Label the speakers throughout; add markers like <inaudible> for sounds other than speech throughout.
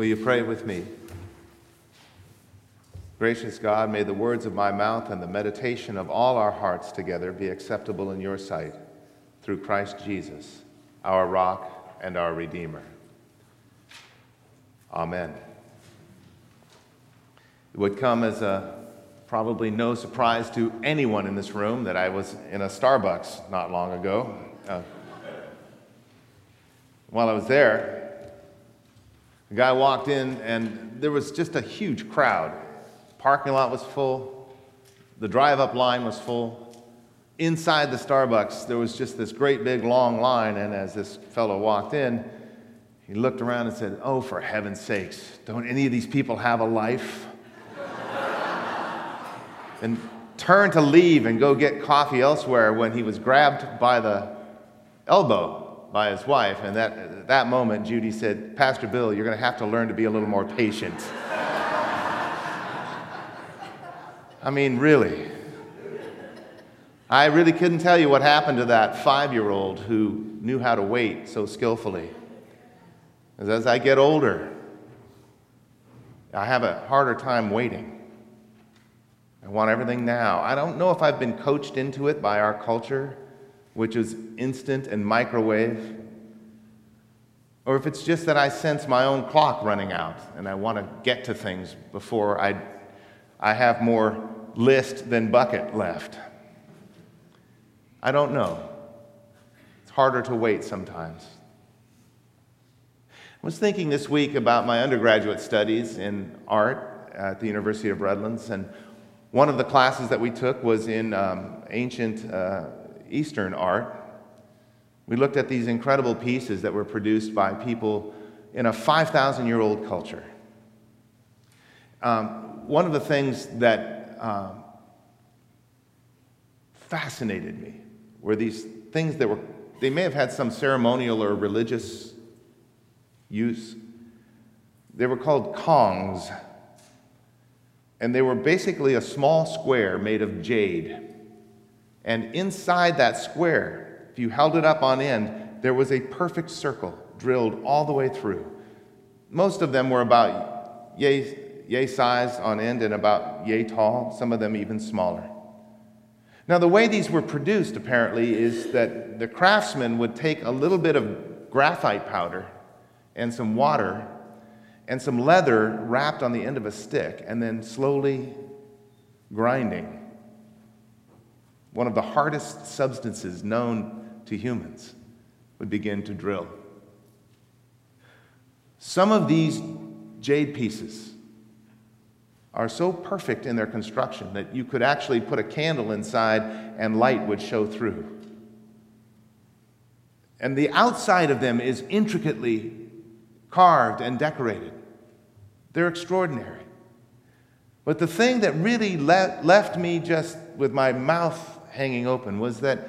Speaker 1: Will you pray with me? Gracious God, may the words of my mouth and the meditation of all our hearts together be acceptable in your sight through Christ Jesus, our rock and our Redeemer. Amen. It would come as a probably no surprise to anyone in this room that I was in a Starbucks not long ago. Uh, while I was there, a guy walked in and there was just a huge crowd. Parking lot was full, the drive up line was full. Inside the Starbucks, there was just this great big long line, and as this fellow walked in, he looked around and said, Oh, for heaven's sakes, don't any of these people have a life? <laughs> and turned to leave and go get coffee elsewhere when he was grabbed by the elbow by his wife. And that, at that moment, Judy said, Pastor Bill, you're going to have to learn to be a little more patient. <laughs> I mean, really. I really couldn't tell you what happened to that five year old who knew how to wait so skillfully. As I get older, I have a harder time waiting. I want everything now. I don't know if I've been coached into it by our culture, which is instant and microwave, or if it's just that I sense my own clock running out and I want to get to things before I, I have more list than bucket left. I don't know. It's harder to wait sometimes. I was thinking this week about my undergraduate studies in art at the University of Redlands, and one of the classes that we took was in um, ancient uh, Eastern art. We looked at these incredible pieces that were produced by people in a 5,000 year old culture. Um, one of the things that um, fascinated me were these things that were, they may have had some ceremonial or religious use. They were called kongs, and they were basically a small square made of jade. And inside that square, if you held it up on end, there was a perfect circle drilled all the way through. Most of them were about yay, yay size on end and about yay tall, some of them even smaller. Now, the way these were produced, apparently, is that the craftsman would take a little bit of graphite powder and some water and some leather wrapped on the end of a stick and then slowly grinding one of the hardest substances known to humans would begin to drill. Some of these jade pieces are so perfect in their construction that you could actually put a candle inside and light would show through. And the outside of them is intricately carved and decorated. They're extraordinary. But the thing that really le- left me just with my mouth hanging open was that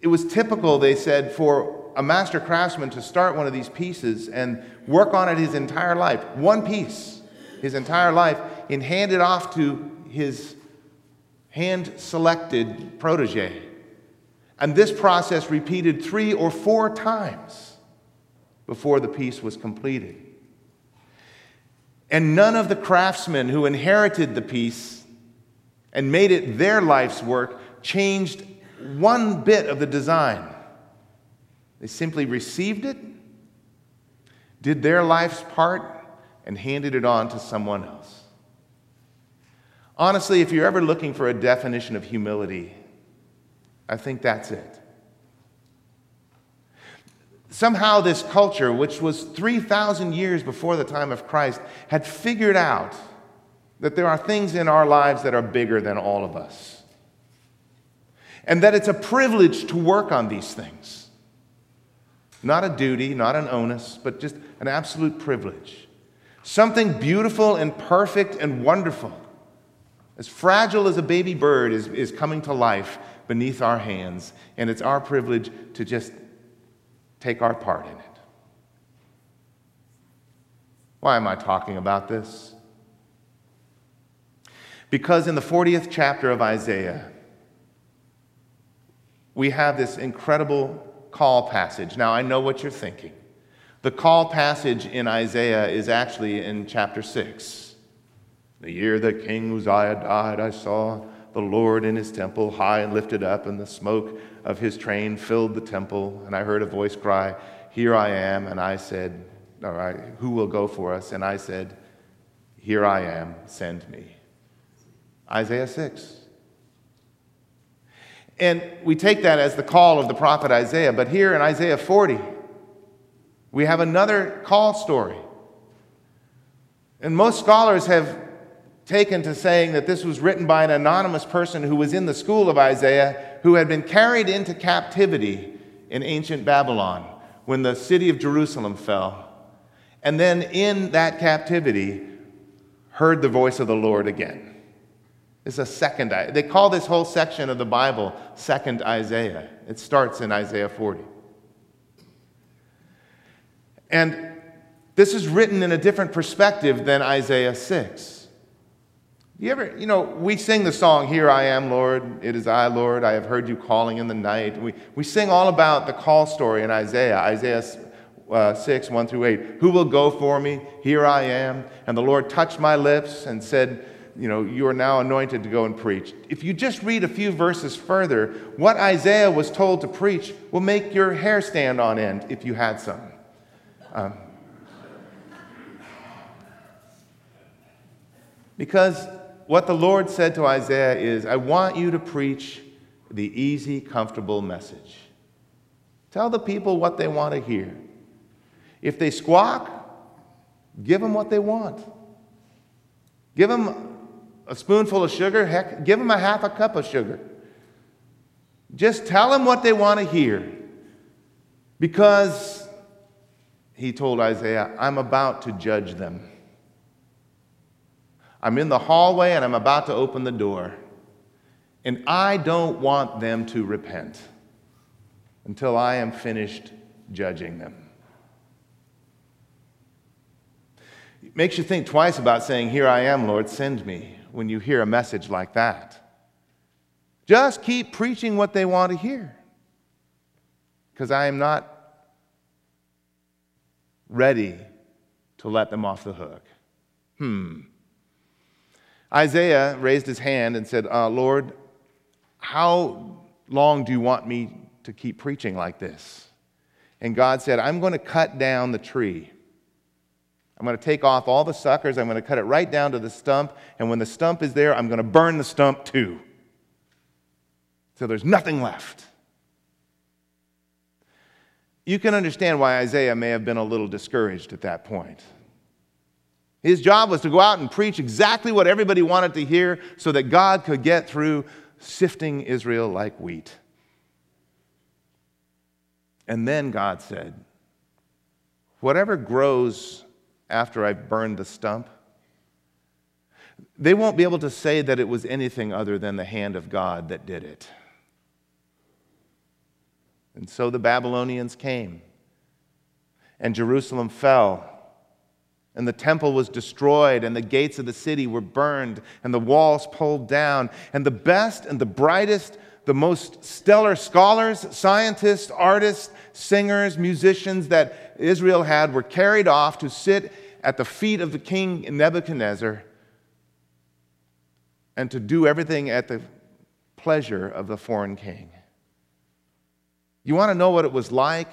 Speaker 1: it was typical, they said, for a master craftsman to start one of these pieces and work on it his entire life, one piece, his entire life, and hand it off to his hand selected protege. And this process repeated three or four times before the piece was completed. And none of the craftsmen who inherited the piece and made it their life's work changed one bit of the design. They simply received it, did their life's part, and handed it on to someone else. Honestly, if you're ever looking for a definition of humility, I think that's it. Somehow, this culture, which was 3,000 years before the time of Christ, had figured out that there are things in our lives that are bigger than all of us. And that it's a privilege to work on these things. Not a duty, not an onus, but just an absolute privilege. Something beautiful and perfect and wonderful, as fragile as a baby bird, is, is coming to life beneath our hands. And it's our privilege to just take our part in it. Why am I talking about this? Because in the 40th chapter of Isaiah, we have this incredible call passage. Now, I know what you're thinking. The call passage in Isaiah is actually in chapter 6. The year that King Uzziah died, I saw the Lord in his temple, high and lifted up, and the smoke of his train filled the temple. And I heard a voice cry, Here I am. And I said, All right, who will go for us? And I said, Here I am, send me. Isaiah 6. And we take that as the call of the prophet Isaiah. But here in Isaiah 40, we have another call story. And most scholars have taken to saying that this was written by an anonymous person who was in the school of Isaiah who had been carried into captivity in ancient Babylon when the city of Jerusalem fell. And then in that captivity, heard the voice of the Lord again. It's a second, they call this whole section of the Bible Second Isaiah. It starts in Isaiah 40. And this is written in a different perspective than Isaiah 6. You ever, you know, we sing the song, Here I am, Lord, it is I, Lord, I have heard you calling in the night. We, we sing all about the call story in Isaiah, Isaiah uh, 6, 1 through 8. Who will go for me? Here I am. And the Lord touched my lips and said, you know, you are now anointed to go and preach. If you just read a few verses further, what Isaiah was told to preach will make your hair stand on end if you had some. Um, because what the Lord said to Isaiah is, I want you to preach the easy, comfortable message. Tell the people what they want to hear. If they squawk, give them what they want. Give them a spoonful of sugar, heck, give them a half a cup of sugar. Just tell them what they want to hear. Because he told Isaiah, I'm about to judge them. I'm in the hallway and I'm about to open the door. And I don't want them to repent until I am finished judging them. It makes you think twice about saying, Here I am, Lord, send me when you hear a message like that. Just keep preaching what they want to hear. Because I am not ready to let them off the hook. Hmm. Isaiah raised his hand and said, uh, Lord, how long do you want me to keep preaching like this? And God said, I'm going to cut down the tree. I'm going to take off all the suckers. I'm going to cut it right down to the stump. And when the stump is there, I'm going to burn the stump too. So there's nothing left. You can understand why Isaiah may have been a little discouraged at that point. His job was to go out and preach exactly what everybody wanted to hear so that God could get through sifting Israel like wheat. And then God said, Whatever grows after I've burned the stump, they won't be able to say that it was anything other than the hand of God that did it. And so the Babylonians came, and Jerusalem fell, and the temple was destroyed, and the gates of the city were burned, and the walls pulled down, and the best and the brightest, the most stellar scholars, scientists, artists, singers, musicians that Israel had were carried off to sit at the feet of the king Nebuchadnezzar and to do everything at the pleasure of the foreign king. You want to know what it was like?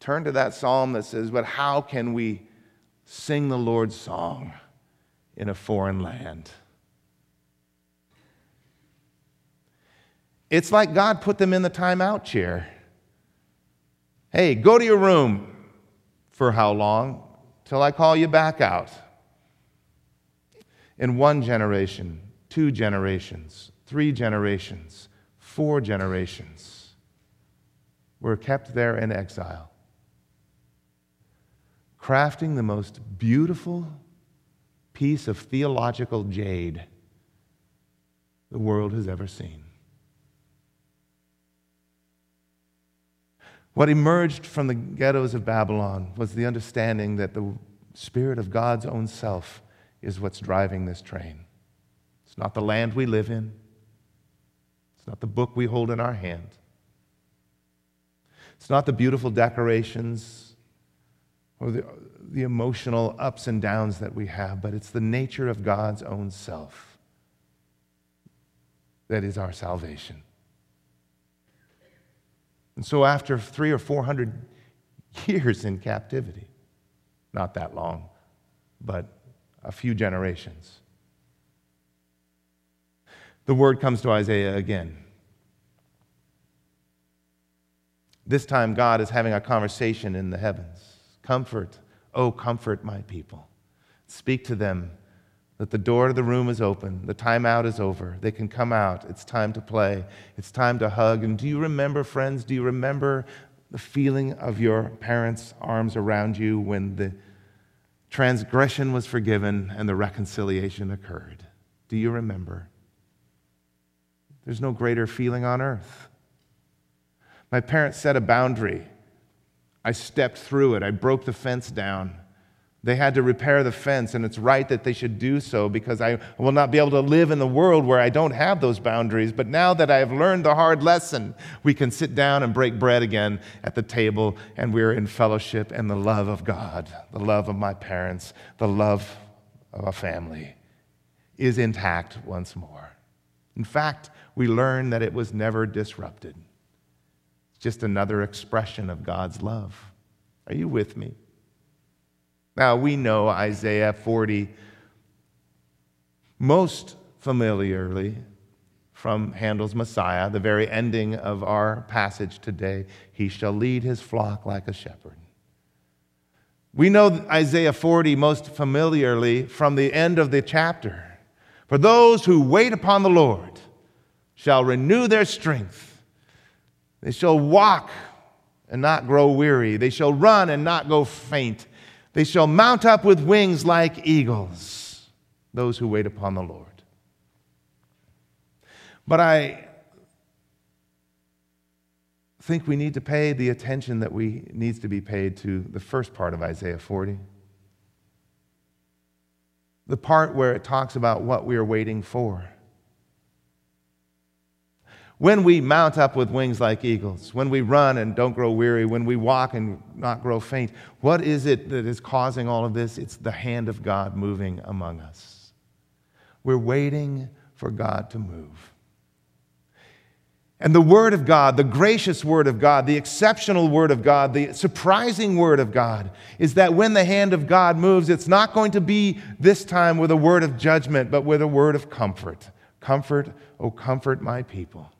Speaker 1: Turn to that psalm that says, But how can we sing the Lord's song in a foreign land? It's like God put them in the timeout chair. Hey, go to your room. For how long? Till I call you back out. In one generation, two generations, three generations, four generations, we're kept there in exile, crafting the most beautiful piece of theological jade the world has ever seen. What emerged from the ghettos of Babylon was the understanding that the Spirit of God's own self is what's driving this train. It's not the land we live in, it's not the book we hold in our hand, it's not the beautiful decorations or the, the emotional ups and downs that we have, but it's the nature of God's own self that is our salvation. And so, after three or four hundred years in captivity, not that long, but a few generations, the word comes to Isaiah again. This time, God is having a conversation in the heavens. Comfort, oh, comfort my people. Speak to them that the door to the room is open, the timeout is over, they can come out, it's time to play, it's time to hug. And do you remember, friends, do you remember the feeling of your parents' arms around you when the transgression was forgiven and the reconciliation occurred? Do you remember? There's no greater feeling on earth. My parents set a boundary. I stepped through it. I broke the fence down. They had to repair the fence, and it's right that they should do so because I will not be able to live in the world where I don't have those boundaries. But now that I have learned the hard lesson, we can sit down and break bread again at the table, and we're in fellowship and the love of God, the love of my parents, the love of a family is intact once more. In fact, we learn that it was never disrupted. It's just another expression of God's love. Are you with me? Now, we know Isaiah 40 most familiarly from Handel's Messiah, the very ending of our passage today. He shall lead his flock like a shepherd. We know Isaiah 40 most familiarly from the end of the chapter. For those who wait upon the Lord, shall renew their strength. They shall walk and not grow weary. They shall run and not go faint. They shall mount up with wings like eagles, those who wait upon the Lord. But I think we need to pay the attention that we needs to be paid to the first part of Isaiah 40. The part where it talks about what we are waiting for when we mount up with wings like eagles, when we run and don't grow weary, when we walk and not grow faint, what is it that is causing all of this? It's the hand of God moving among us. We're waiting for God to move. And the Word of God, the gracious Word of God, the exceptional Word of God, the surprising Word of God, is that when the hand of God moves, it's not going to be this time with a word of judgment, but with a word of comfort. Comfort, oh, comfort my people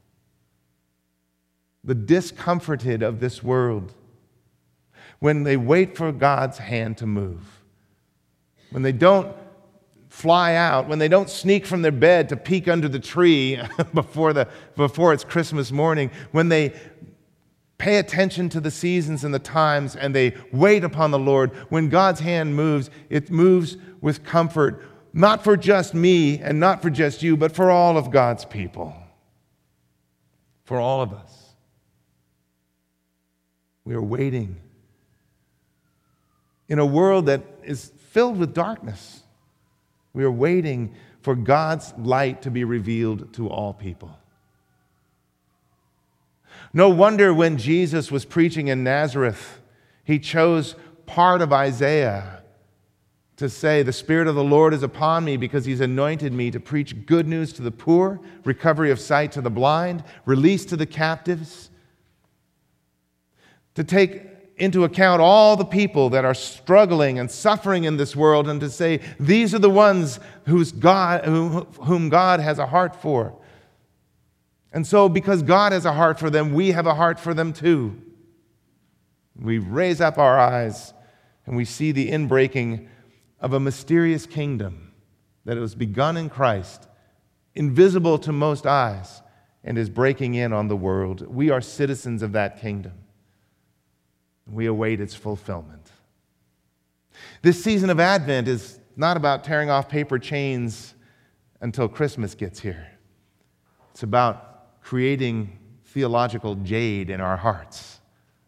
Speaker 1: the discomforted of this world, when they wait for God's hand to move, when they don't fly out, when they don't sneak from their bed to peek under the tree <laughs> before, the, before it's Christmas morning, when they pay attention to the seasons and the times and they wait upon the Lord, when God's hand moves, it moves with comfort, not for just me and not for just you, but for all of God's people, for all of us. We are waiting in a world that is filled with darkness. We are waiting for God's light to be revealed to all people. No wonder when Jesus was preaching in Nazareth, he chose part of Isaiah to say, The Spirit of the Lord is upon me because he's anointed me to preach good news to the poor, recovery of sight to the blind, release to the captives, to take into account all the people that are struggling and suffering in this world and to say, these are the ones whose God, whom God has a heart for. And so, because God has a heart for them, we have a heart for them too. We raise up our eyes and we see the inbreaking of a mysterious kingdom that was begun in Christ, invisible to most eyes, and is breaking in on the world. We are citizens of that kingdom. We await its fulfillment. This season of Advent is not about tearing off paper chains until Christmas gets here. It's about creating theological jade in our hearts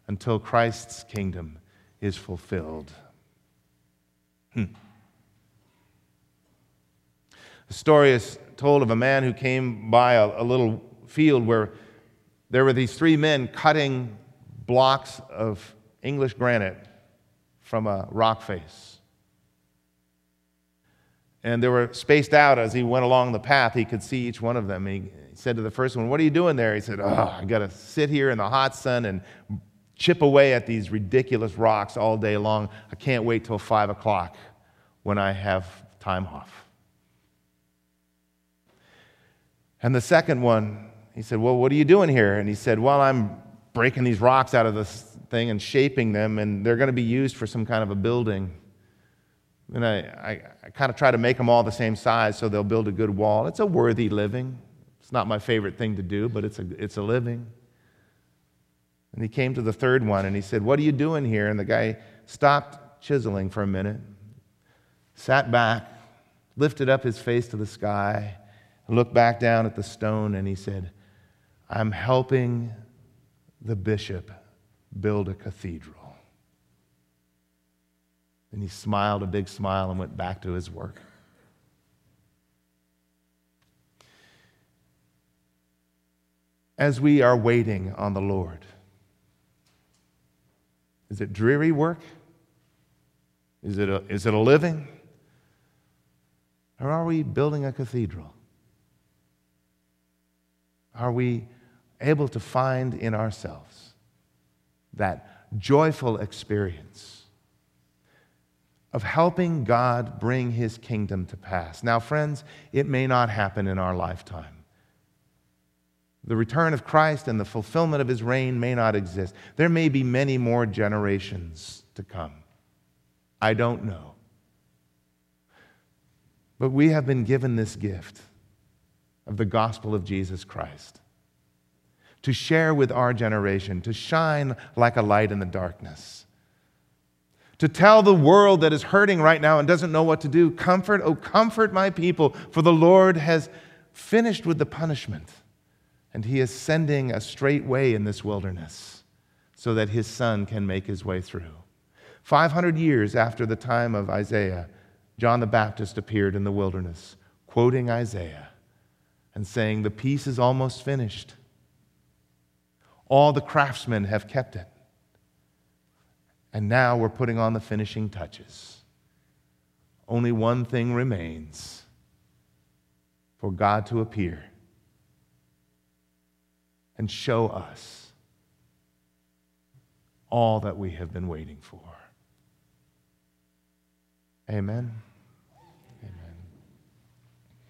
Speaker 1: until Christ's kingdom is fulfilled. Hmm. A story is told of a man who came by a, a little field where there were these three men cutting blocks of English granite from a rock face. And they were spaced out as he went along the path. He could see each one of them. He, said to the first one, What are you doing there? He said, Oh, I got to sit here in the hot sun and chip away at these ridiculous rocks all day long. I can't wait till five o'clock when I have time off. And the second one, he said, Well, what are you doing here? And he said, Well, I'm breaking these rocks out of this thing and shaping them, and they're going to be used for some kind of a building. And I, I, I kind of try to make them all the same size so they'll build a good wall. It's a worthy living. It's not my favorite thing to do, but it's a, it's a living. And he came to the third one and he said, What are you doing here? And the guy stopped chiseling for a minute, sat back, lifted up his face to the sky, looked back down at the stone, and he said, I'm helping the bishop build a cathedral. And he smiled a big smile and went back to his work. As we are waiting on the Lord, is it dreary work? Is it a, is it a living? Or are we building a cathedral? Are we able to find in ourselves that joyful experience of helping God bring his kingdom to pass. Now, friends, it may not happen in our lifetime. The return of Christ and the fulfillment of his reign may not exist. There may be many more generations to come. I don't know. But we have been given this gift of the gospel of Jesus Christ to share with our generation, to shine like a light in the darkness. To tell the world that is hurting right now and doesn't know what to do, comfort, oh, comfort my people, for the Lord has finished with the punishment, and he is sending a straight way in this wilderness so that his son can make his way through. 500 years after the time of Isaiah, John the Baptist appeared in the wilderness, quoting Isaiah and saying, The piece is almost finished. All the craftsmen have kept it. And now we're putting on the finishing touches. Only one thing remains for God to appear and show us all that we have been waiting for. Amen.